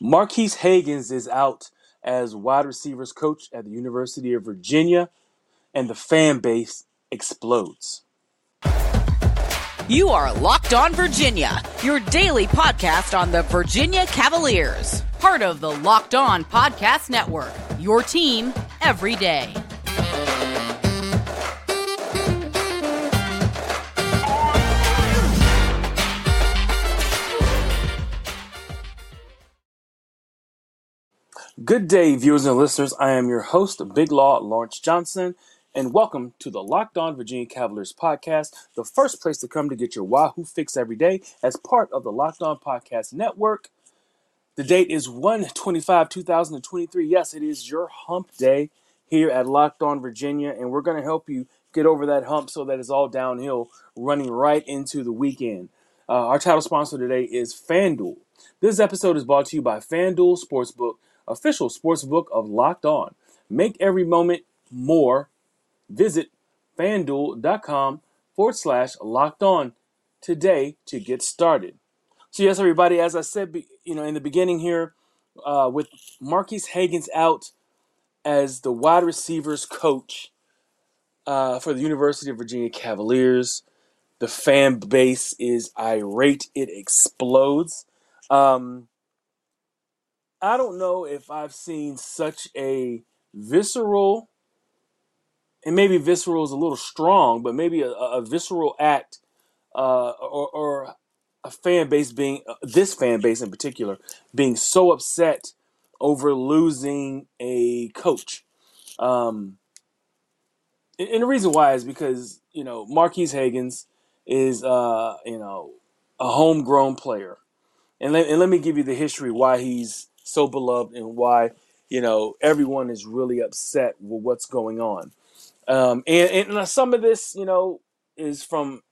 Marques Hagans is out as wide receivers coach at the University of Virginia, and the fan base explodes. You are Locked On Virginia, your daily podcast on the Virginia Cavaliers, part of the Locked On Podcast Network, your team every day. Good day, viewers and listeners. I am your host, Big Law Lawrence Johnson, and welcome to the Locked On Virginia Cavaliers podcast, the first place to come to get your Wahoo fix every day as part of the Locked On Podcast Network. The date is 125 2023. Yes, it is your hump day here at Locked On Virginia, and we're going to help you get over that hump so that it's all downhill, running right into the weekend. Uh, our title sponsor today is FanDuel. This episode is brought to you by FanDuel Sportsbook official sportsbook of Locked On. Make every moment more. Visit fanduel.com forward slash locked on today to get started. So, yes, everybody, as I said, you know, in the beginning here, uh, with Marques Hagans out as the wide receivers coach uh, for the University of Virginia Cavaliers, the fan base is irate. It explodes. Um, I don't know if I've seen such a visceral, and maybe visceral is a little strong, but maybe a, a visceral act uh, or, or, a fan base being, uh, this fan base in particular, being so upset over losing a coach. Um, and the reason why is because, you know, Marques Hagans is, uh, you know, a homegrown player. And let, and let me give you the history why he's so beloved and why you know everyone is really upset with what's going on. Um, and, and some of this, you know, is from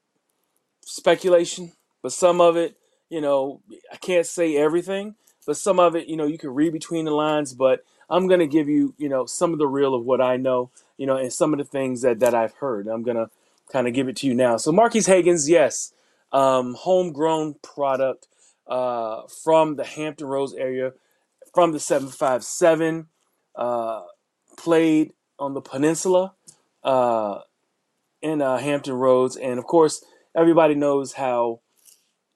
speculation, but some of it, you know, I can't say everything, but some of it, you know, you can read between the lines. But I'm gonna give you, you know, some of the real of what I know, you know, and some of the things that that I've heard. I'm gonna kind of give it to you now. So Marques Hagans, yes, um, homegrown product uh, from the Hampton Roads area from the 757, uh, played on the peninsula uh, in uh, Hampton Roads. And of course, everybody knows how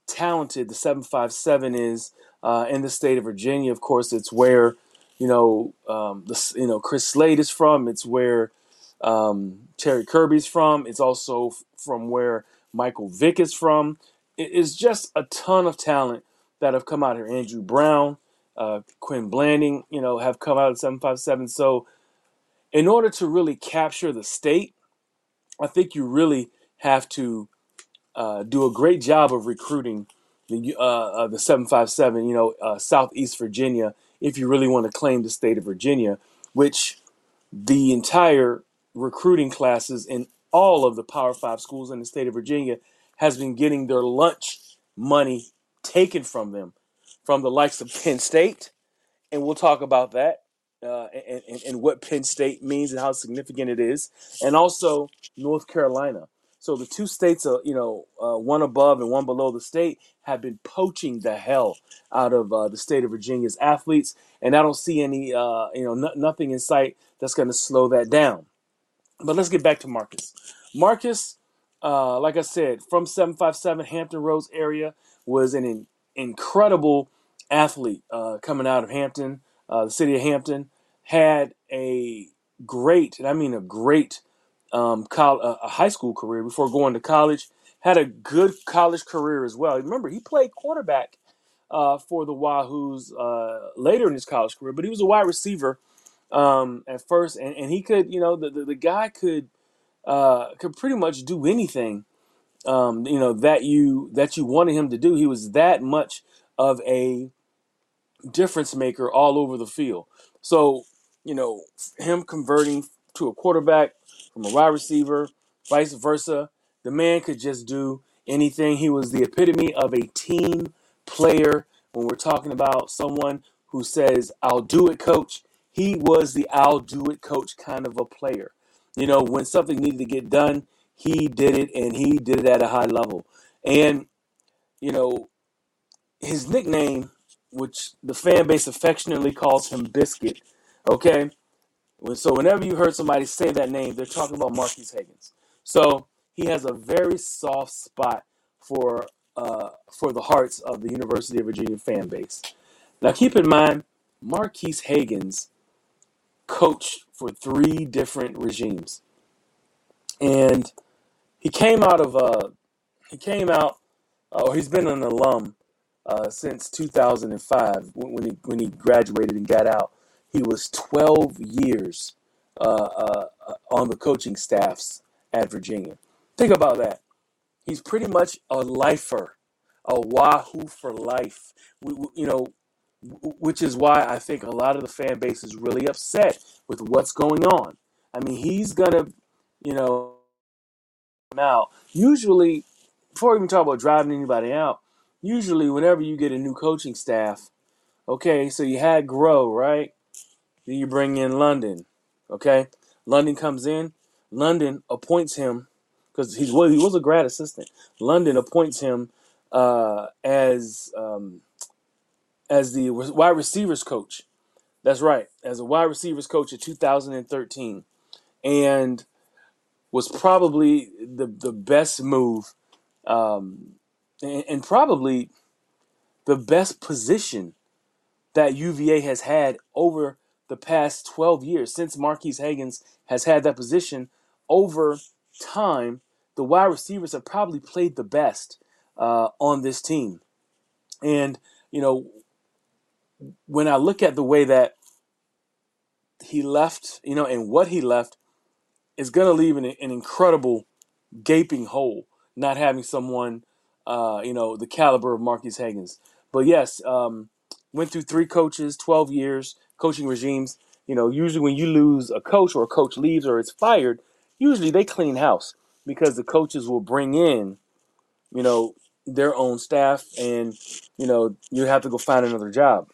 talented the 757 is uh, in the state of Virginia. Of course, it's where, you know, um, the, you know, Chris Slade is from. It's where um, Terry Kirby's from. It's also from where Michael Vick is from. It is just a ton of talent that have come out here. Andrew Brown, uh, Quin Blanding, you know, have come out of 757. So, in order to really capture the state, I think you really have to uh, do a great job of recruiting the uh, uh the 757, you know, uh, Southeast Virginia, if you really want to claim the state of Virginia, which the entire recruiting classes in all of the Power Five schools in the state of Virginia has been getting their lunch money taken from them from the likes of Penn State, and we'll talk about that uh, and, and, and, what Penn State means and how significant it is, and also North Carolina. So the two states, are, you know, uh, one above and one below the state, have been poaching the hell out of uh, the state of Virginia's athletes, and I don't see any, uh, you know, nothing in sight that's going to slow that down. But let's get back to Marcus. Marcus, uh, like I said, from 757 Hampton Roads area, was an in- incredible athlete uh, coming out of Hampton, uh, the city of Hampton, had a great, and I mean a great, um, col- a high school career before going to college. Had a good college career as well. Remember, he played quarterback uh, for the Wahoos uh, later in his college career, but he was a wide receiver um, at first, and, and he could, you know, the, the, the guy could uh, could pretty much do anything, um, you know, that you that you wanted him to do. He was that much of a difference maker all over the field. So, you know, him converting to a quarterback from a wide receiver, vice versa, the man could just do anything. He was the epitome of a team player. When we're talking about someone who says, I'll do it, coach, he was the I'll do it, coach kind of a player. You know, when something needed to get done, he did it and he did it at a high level. And, you know, his nickname which the fan base affectionately calls him Biscuit. Okay, so whenever you heard somebody say that name, they're talking about Marques Hagans. So he has a very soft spot for uh, for the hearts of the University of Virginia fan base. Now, keep in mind, Marques Hagans coached for three different regimes, and he came out of uh, he came out, uh, or he's been an alum uh, since 2005 when he when he graduated and got out. He was 12 years uh, uh, on the coaching staffs at Virginia. Think about that. He's pretty much a lifer, a Wahoo for life. We, we, you know, which is why I think a lot of the fan base is really upset with what's going on. I mean, he's gonna, you know, out. Usually, before we even talk about driving anybody out, usually whenever you get a new coaching staff, okay, so you had Groh, right? Then you bring in London, okay? London comes in. London appoints him because he's well, he was a grad assistant. London appoints him uh, as um, as the wide receivers coach. That's right, as a wide receivers coach in 2013, and was probably the the best move, um, and, and probably the best position that UVA has had over the past 12 years since Marques Hagans has had that position over time. The wide receivers have probably played the best uh, on this team, and you know when I look at the way that he left, you know, and what he left, is going to leave an, an, incredible gaping hole not having someone, uh, you know, the caliber of Marques Hagans. But yes, um, went through three coaches, 12 years, coaching regimes. You know, usually when you lose a coach or a coach leaves or is fired, usually they clean house because the coaches will bring in, you know, their own staff and, you know, you have to go find another job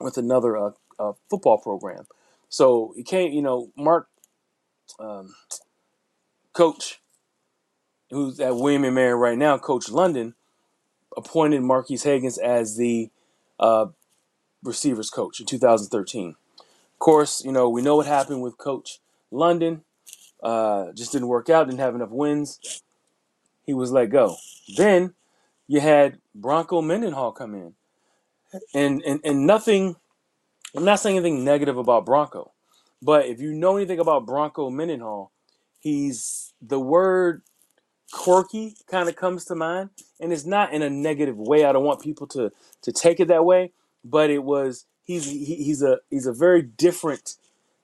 with another uh, uh, football program. So he came, you know, Mark, um, coach, who's at William and Mary right now, Coach London, appointed Marques Hagans as the uh, receivers coach in 2013. Of course, you know, we know what happened with Coach London. Uh, just didn't work out, didn't have enough wins. He was let go. Then you had Bronco Mendenhall come in. And, and, and nothing, I'm not saying anything negative about Bronco, but if you know anything about Bronco Mendenhall, he's the word quirky kind of comes to mind. And it's not in a negative way. I don't want people to, to take it that way but it was he's he, he's a he's a very different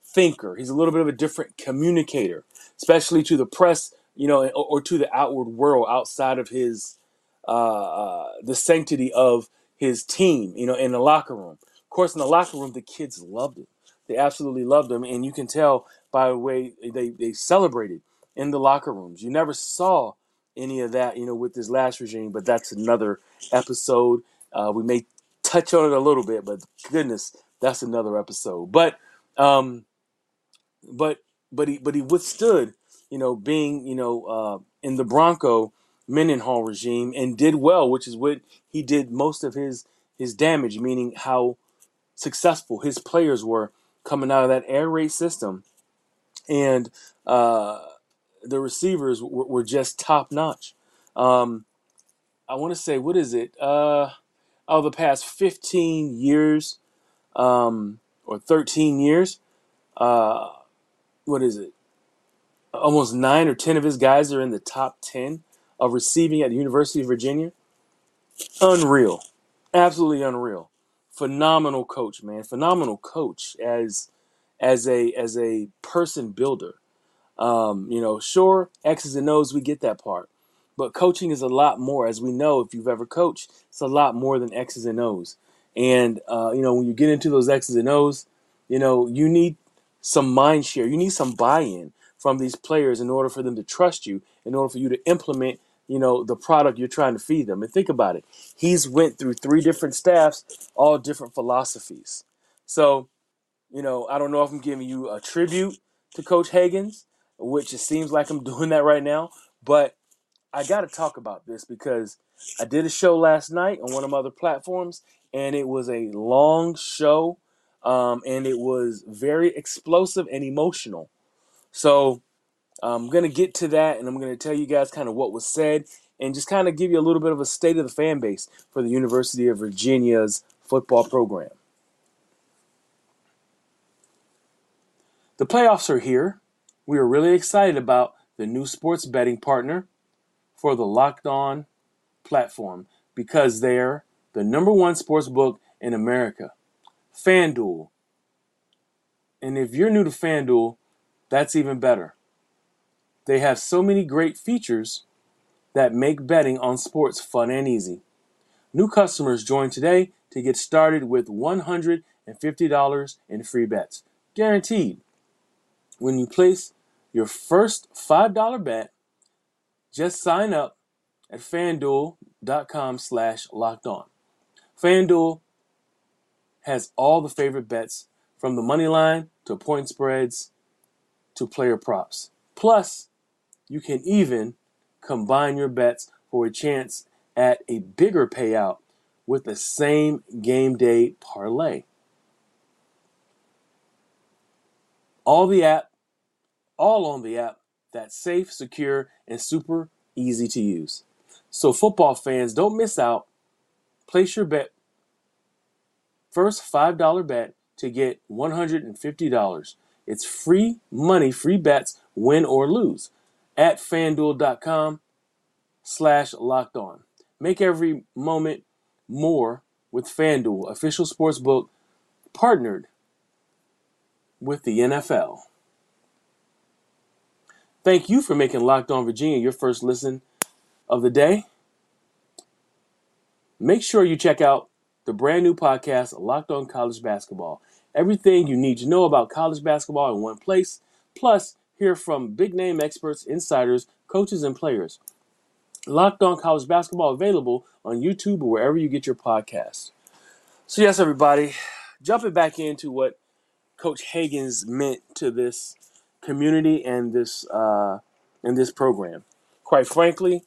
thinker. He's a little bit of a different communicator, especially to the press, you know, or, or to the outward world outside of his uh, uh, the sanctity of his team, you know, in the locker room. Of course, in the locker room, the kids loved him. They absolutely loved him, and you can tell by the way they they celebrated in the locker rooms. You never saw any of that, you know, with this last regime, but that's another episode. Uh, we may touch on it a little bit, but goodness, that's another episode. But um, but but he but he withstood, you know, being you know uh, in the Bronco Mendenhall regime and did well, which is what he did most of his his damage, meaning how successful his players were coming out of that air raid system, and uh, the receivers were, were just top notch. Um, I want to say, what is it? Uh, of the past 15 years um, or 13 years, uh, what is it? Almost nine or 10 of his guys are in the top 10 of receiving at the University of Virginia. Unreal. Absolutely unreal. Phenomenal coach, man. Phenomenal coach as as a as a person builder. Um, you know, sure, X's and O's, we get that part. But coaching is a lot more, as we know, if you've ever coached, it's a lot more than X's and O's. And, uh, you know, when you get into those X's and O's, you know, you need some mind share. You need some buy in from these players in order for them to trust you, in order for you to implement, you know, the product you're trying to feed them. And think about it. He's went through three different staffs, all different philosophies. So, you know, I don't know if I'm giving you a tribute to Coach Hagans, which it seems like I'm doing that right now, but I got to talk about this because I did a show last night on one of my other platforms, and it was a long show, um, and it was very explosive and emotional. So I'm gonna get to that, and I'm gonna tell you guys kind of what was said, and just kind of give you a little bit of a state of the fan base for the University of Virginia's football program. The playoffs are here. We are really excited about the new sports betting partner for the Locked On platform because they're the number one sports book in America, FanDuel. And if you're new to FanDuel, that's even better. They have so many great features that make betting on sports fun and easy. New customers join today to get started with $150 in free bets, guaranteed. When you place your first $5 bet, just sign up at fanduel.com slash locked on. FanDuel has all the favorite bets from the money line to point spreads to player props. Plus, you can even combine your bets for a chance at a bigger payout with the same game day parlay. All the app, all on the app that's safe, secure, and super easy to use. So football fans, don't miss out. Place your bet. First $5 bet to get $150. It's free money, free bets, win or lose at fanduel.com slash locked on. Make every moment more with FanDuel, official sports book partnered with the NFL. Thank you for making Locked On Virginia your first listen of the day. Make sure you check out the brand new podcast, Locked On College Basketball. Everything you need to know about college basketball in one place, plus hear from big name experts, insiders, coaches, and players. Locked On College Basketball available on YouTube or wherever you get your podcasts. So, yes, everybody, jumping back into what Coach Hagans meant to this community and this uh, and this program. Quite frankly,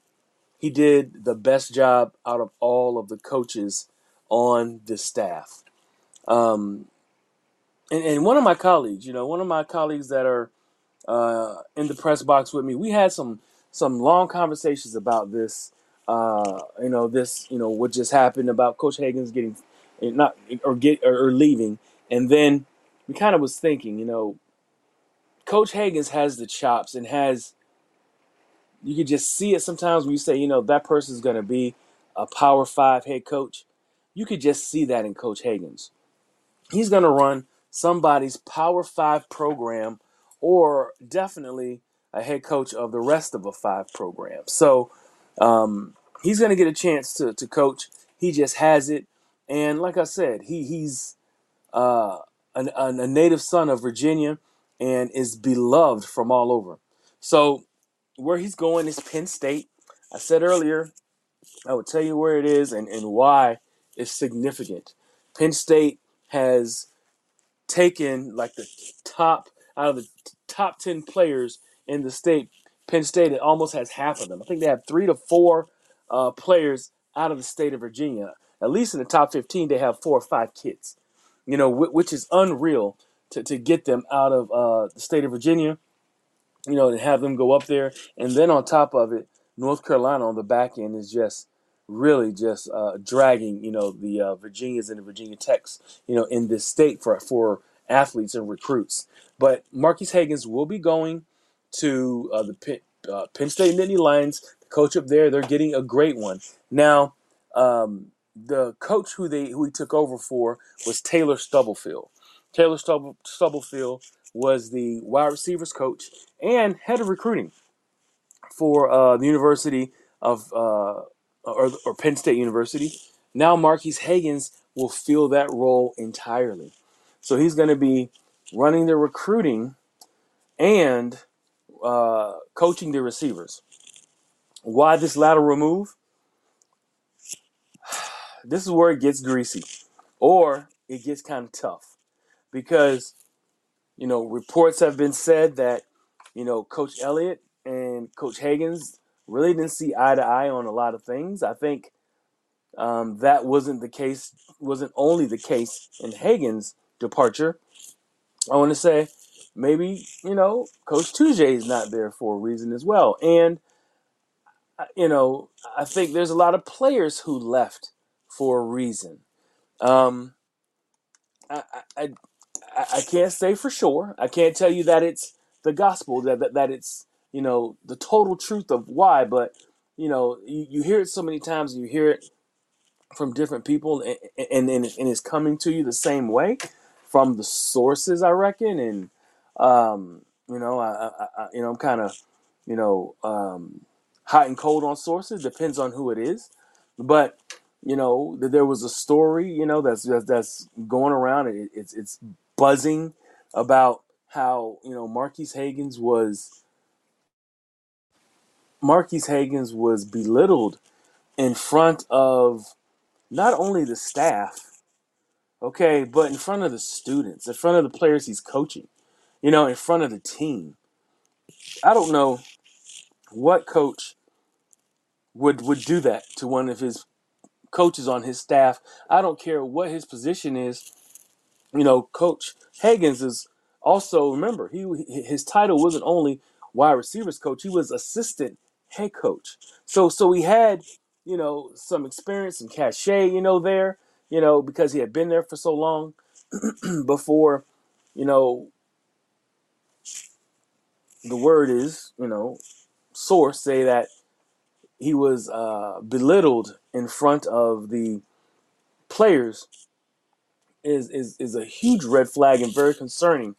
he did the best job out of all of the coaches on the staff. Um, and, and one of my colleagues, you know, one of my colleagues that are uh, in the press box with me, we had some some long conversations about this. Uh, you know, this, you know, what just happened about Coach Hagans getting not or get or, leaving, and then we kind of was thinking, you know, Coach Hagans has the chops and has you can just see it sometimes when you say, you know, that person's going to be a Power Five head coach. You could just see that in Coach Hagans. He's going to run somebody's Power Five program, or definitely a head coach of the rest of a five program. So um, he's going to get a chance to, to coach. He just has it, and like I said, he he's uh, an, a native son of Virginia and is beloved from all over. So where he's going is Penn State. I said earlier, I would tell you where it is and, and why it's significant. Penn State has taken like the top out of the top 10 players in the state. Penn State it almost has half of them. I think they have three to four uh, players out of the state of Virginia. At least in the top 15, they have four or five kids, you know, which is unreal to, to get them out of uh, the state of Virginia, you know, and have them go up there. And then on top of it, North Carolina on the back end is just really just uh, dragging, you know, the uh, Virginias and the Virginia Techs, you know, in this state for for athletes and recruits. But Marques Hagans will be going to uh, the Penn, uh, Penn State Nittany Lions. The coach up there, they're getting a great one. Now, um, the coach who they who he took over for was Taylor Stubblefield. Taylor Stubble, Stubblefield was the wide receivers coach and head of recruiting for uh, the University of uh, or, or Penn State University. Now Marques Hagans will fill that role entirely. So he's going to be running the recruiting and uh, coaching the receivers. Why this lateral move? This is where it gets greasy, or it gets kind of tough because you know reports have been said that you know Coach Elliott and Coach Hagans really didn't see eye to eye on a lot of things. I think um, that wasn't the case, wasn't only the case in Hagans' departure. I want to say maybe, you know, Coach Tujague is not there for a reason as well. And, uh, you know, I think there's a lot of players who left for a reason. Um, I, I, I, I can't say for sure. I can't tell you that it's the gospel, that, that, that it's, you know, the total truth of why, but, you know, you, you hear it so many times and you hear it from different people and, and, and, and it's coming to you the same way from the sources, I reckon. And, um, you know, I, I, I you know, I'm kind of, you know, um, hot and cold on sources. Depends on who it is, but you know, that there was a story, you know, that's that's, that's going around. It, it's it's buzzing about how you know Marques Hagans was Marques Hagans was belittled in front of not only the staff, okay, but in front of the students, in front of the players he's coaching, you know, in front of the team. I don't know what coach would would do that to one of his coaches on his staff. I don't care what his position is. You know, Coach Hagans is also remember he his title wasn't only wide receivers coach; he was assistant head coach. So so he had you know some experience and cachet you know there you know because he had been there for so long before you know the word is you know source say that he was uh, belittled in front of the players is, is is a huge red flag and very concerning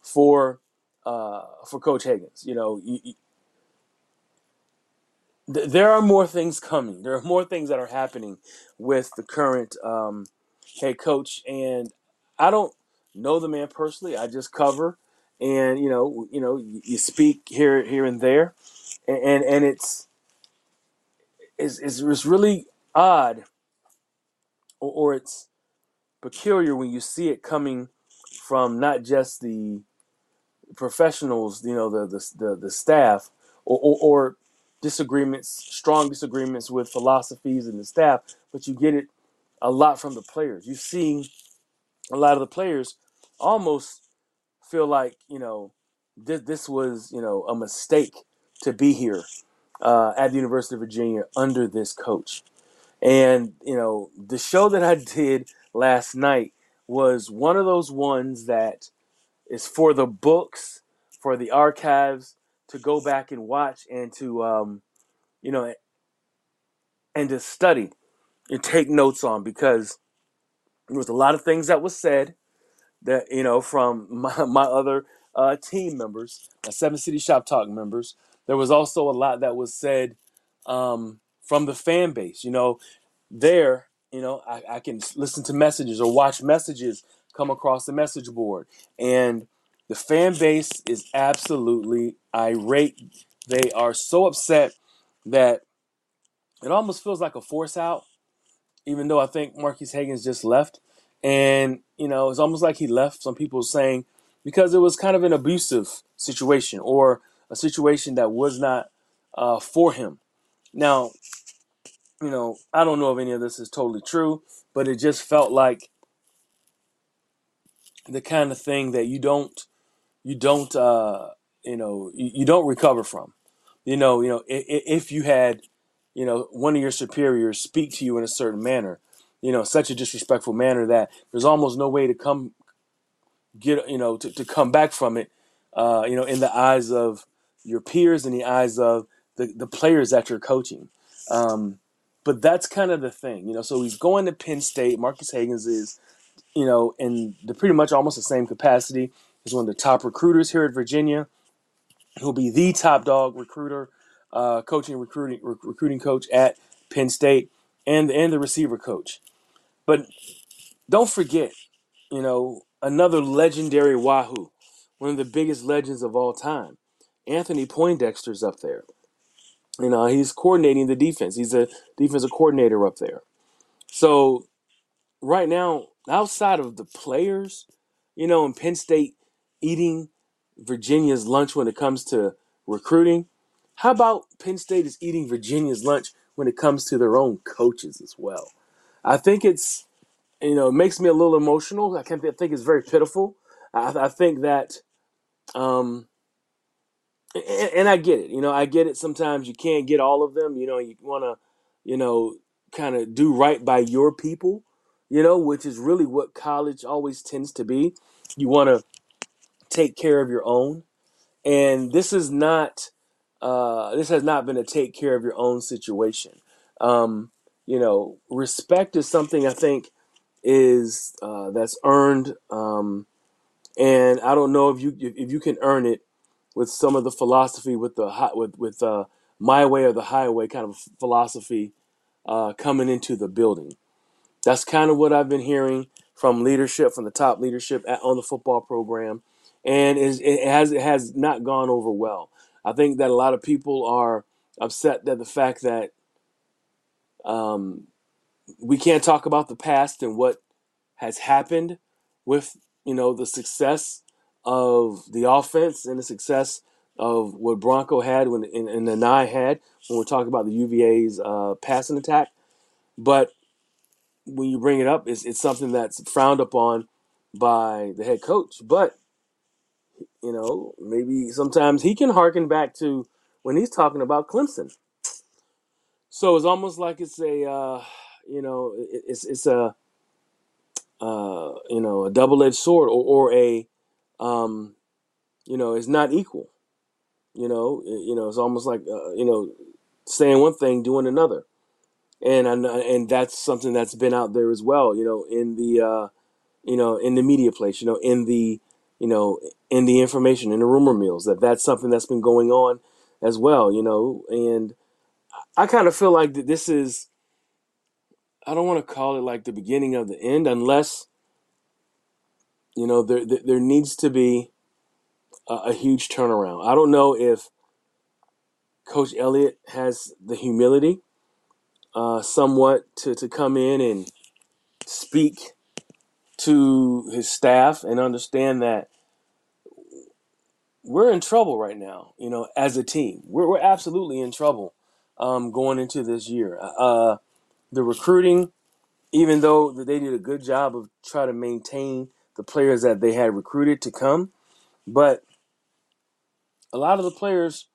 for uh, for Coach Higgins. You know, you, you, th- there are more things coming. There are more things that are happening with the current um, head coach, and I don't know the man personally. I just cover, and you know, you know, you, you speak here here and there, and and, and it's, it's it's really odd, or, or it's peculiar when you see it coming from not just the professionals, you know, the the the, the staff, or, or, or disagreements, strong disagreements with philosophies and the staff, but you get it a lot from the players. You see a lot of the players almost feel like you know this this was you know a mistake to be here uh, at the University of Virginia under this coach. And you know the show that I did last night was one of those ones that is for the books, for the archives to go back and watch and to um, you know and to study and take notes on because there was a lot of things that was said that you know from my, my other uh, team members, my Seven City Shop Talk members. There was also a lot that was said um, from the fan base. You know, there, you know, I, I can listen to messages or watch messages come across the message board, and the fan base is absolutely irate. They are so upset that it almost feels like a force out, even though I think Marques Hagans just left. And, you know, it's almost like he left, some people saying, because it was kind of an abusive situation or a situation that was not uh, for him. Now, you know, I don't know if any of this is totally true, but it just felt like the kind of thing that you don't, you don't, uh, you know, you, you don't recover from. You know, you know, if, if you had, you know, one of your superiors speak to you in a certain manner, you know, such a disrespectful manner that there's almost no way to come get, you know, to, to come back from it, uh, you know, in the eyes of your peers, in the eyes of the, the players that you're coaching. Um, but that's kind of the thing, you know. So he's going to Penn State. Marques Hagans is, you know, in the pretty much almost the same capacity. He's one of the top recruiters here at Virginia. He'll be the top dog recruiter, uh, coaching recruiting rec- recruiting coach at Penn State, and and the receiver coach. But don't forget, you know, another legendary Wahoo, one of the biggest legends of all time. Anthony Poindexter's up there. You know, he's coordinating the defense. He's a defensive coordinator up there. So right now, outside of the players, you know, in Penn State eating Virginia's lunch when it comes to recruiting, How about Penn State is eating Virginia's lunch when it comes to their own coaches as well? I think it's you know it makes me a little emotional. I can I think it's very pitiful. I, I think that, um, and, and I get it. You know, I get it. Sometimes you can't get all of them. You know, you want to, you know, kind of do right by your people. You know, which is really what college always tends to be. You want to take care of your own and this is not uh, this has not been a take care of your own situation. Um, you know, respect is something I think is uh, that's earned, um, and I don't know if you if you can earn it with some of the philosophy with the hi- with with uh, my way or the highway kind of philosophy uh, coming into the building. That's kind of what I've been hearing from leadership, from the top leadership at, on the football program, and is, it has it has not gone over well. I think that a lot of people are upset that the fact that um, we can't talk about the past and what has happened with you know the success of the offense and the success of what Bronco had when and, and had when we're talking about the UVA's uh, passing attack, but when you bring it up, it's, it's something that's frowned upon by the head coach. But, you know, maybe sometimes he can harken back to when he's talking about Clemson. So it's almost like it's a, uh, you know, it, it's, it's a, uh, you know, a double edged sword or, or a, um, you know, it's not equal. You know, it, you know, it's almost like, uh, you know, saying one thing, doing another. And, and that's something that's been out there as well, you know, in the, uh, you know, in the media place, you know, in the, you know, in the information, in the rumor mills, that that's something that's been going on as well, you know, and I kind of feel like that this is, I don't want to call it like the beginning of the end, unless, you know, there there, there needs to be a, a huge turnaround. I don't know if Coach Elliott has the humility, uh, somewhat to to come in and speak to his staff and understand that we're in trouble right now, you know, as a team. We're, we're absolutely in trouble um, going into this year. Uh, the recruiting, even though they did a good job of trying to maintain the players that they had recruited to come, but a lot of the players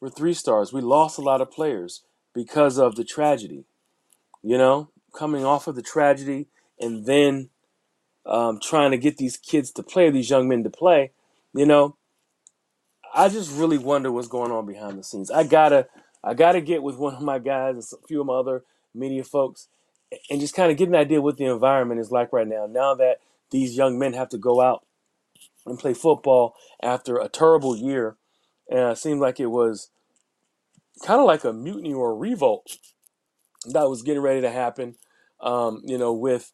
were three stars. We lost a lot of players because of the tragedy, you know, coming off of the tragedy and then um, trying to get these kids to play, these young men to play, you know, I just really wonder what's going on behind the scenes. I gotta, I gotta get with one of my guys and a few of my other media folks, and just kind of get an idea what the environment is like right now. Now that these young men have to go out and play football after a terrible year, and it seemed like it was kind of like a mutiny or a revolt that was getting ready to happen. Um, you know, with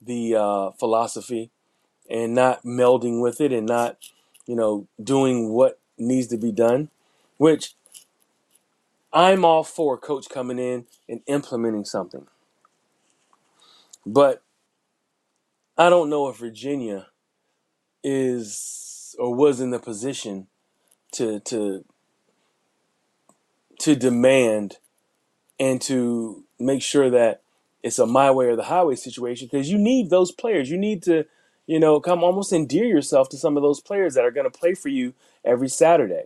the uh, philosophy and not melding with it and not, you know, doing what needs to be done, which I'm all for a coach coming in and implementing something. But I don't know if Virginia is or was in the position to to to demand and to make sure that it's a my way or the highway situation because you need those players. You need to, you know, come almost endear yourself to some of those players that are going to play for you every Saturday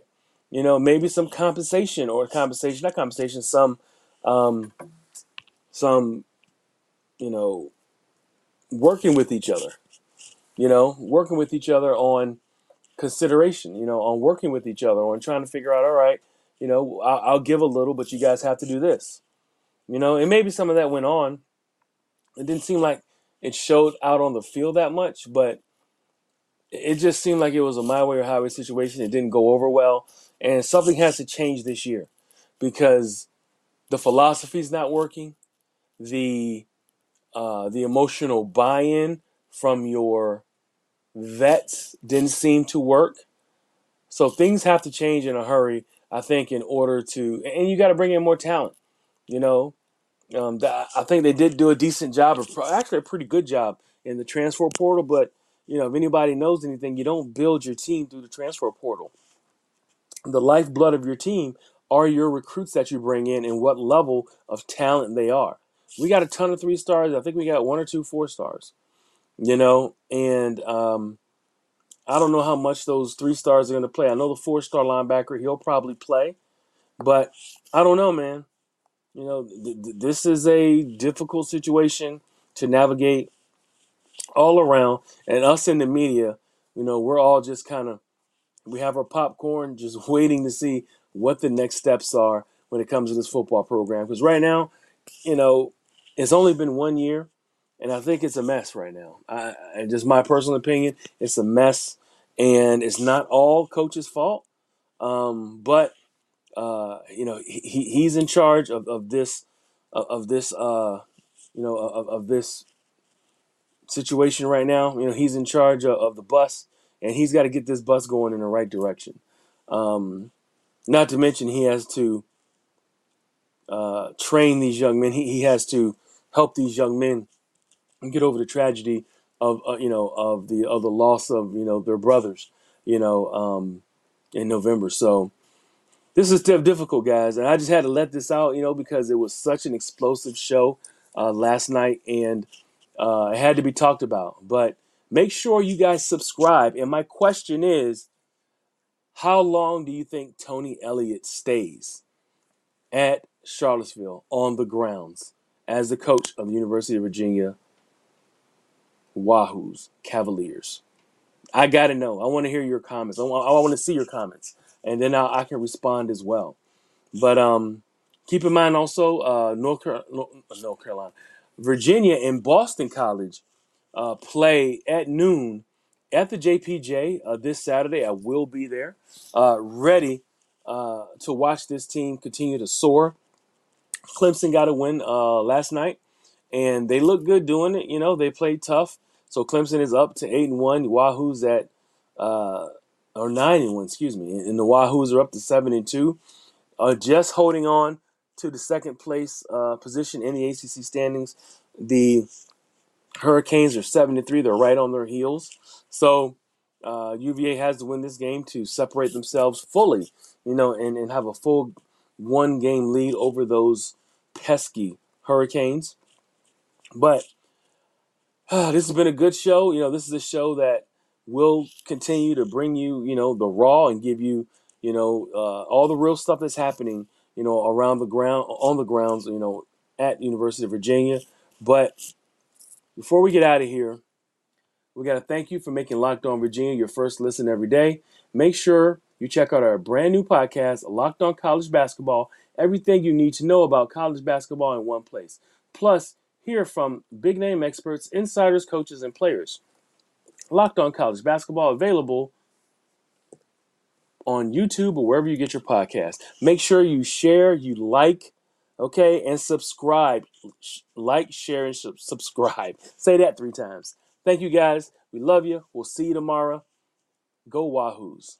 you know, maybe some compensation or compensation, not compensation, some, um, some, you know, working with each other, you know, working with each other on consideration, you know, on working with each other, on trying to figure out, all right, you know, I'll, I'll give a little, but you guys have to do this, you know, and maybe some of that went on. It didn't seem like it showed out on the field that much, but it just seemed like it was a my way or highway situation. It didn't go over well, and something has to change this year because the philosophy is not working. The uh, the emotional buy-in from your vets didn't seem to work. So things have to change in a hurry, I think, in order to, and you got to bring in more talent. You know, um, I think they did do a decent job, or actually a pretty good job in the transfer portal. But you know, if anybody knows anything, you don't build your team through the transfer portal. The lifeblood of your team are your recruits that you bring in and what level of talent they are. We got a ton of three stars. I think we got one or two four stars, you know, and um, I don't know how much those three stars are going to play. I know the four star linebacker, he'll probably play, but I don't know, man. You know, th- th- this is a difficult situation to navigate all around, and us in the media, you know, we're all just kind of we have our popcorn, just waiting to see what the next steps are when it comes to this football program. Because right now, you know, it's only been one year, and I think it's a mess right now. I, I just my personal opinion, it's a mess, and it's not all coach's fault. Um, but uh, you know, he, he's in charge of, of this of, of this uh, you know of, of this situation right now. You know, he's in charge of, of the bus, and he's got to get this bus going in the right direction. Um, not to mention, he has to uh, train these young men. He, he has to help these young men get over the tragedy of uh, you know of the of the loss of you know their brothers. You know, um, in November. So this is difficult, guys, and I just had to let this out. You know, because it was such an explosive show uh, last night, and uh, it had to be talked about. But make sure you guys subscribe. And my question is, how long do you think Tony Elliott stays at Charlottesville on the grounds as the coach of the University of Virginia Wahoos Cavaliers? I got to know. I want to hear your comments. I want, I want to see your comments, and then I, I can respond as well. But um, keep in mind also uh, North, Car- North Carolina, Virginia, and Boston College uh, play at noon at the JPJ uh, this Saturday. I will be there, uh, ready uh, to watch this team continue to soar. Clemson got a win uh, last night, and they look good doing it. You know, they played tough. So Clemson is up to eight and one. Wahoo's at uh, or nine and one, excuse me, and the Wahoos are up to seven and two. Uh, just holding on to the second place uh, position in the ACC standings. The Hurricanes are seven to three. They're right on their heels. So uh, UVA has to win this game to separate themselves fully, you know, and, and have a full one game lead over those pesky Hurricanes. But uh, this has been a good show. You know, this is a show that will continue to bring you, you know, the raw and give you, you know, uh, all the real stuff that's happening, you know, around the ground, on the grounds, you know, at University of Virginia. But before we get out of here, we got to thank you for making Locked On Virginia your first listen every day. Make sure you check out our brand new podcast, Locked On College Basketball. Everything you need to know about college basketball in one place. Plus, hear from big name experts, insiders, coaches, and players. Locked On College Basketball available on YouTube or wherever you get your podcast. Make sure you share, you like, okay, and subscribe. Like, share, and subscribe. Say that three times. Thank you guys. We love you. We'll see you tomorrow. Go Wahoos.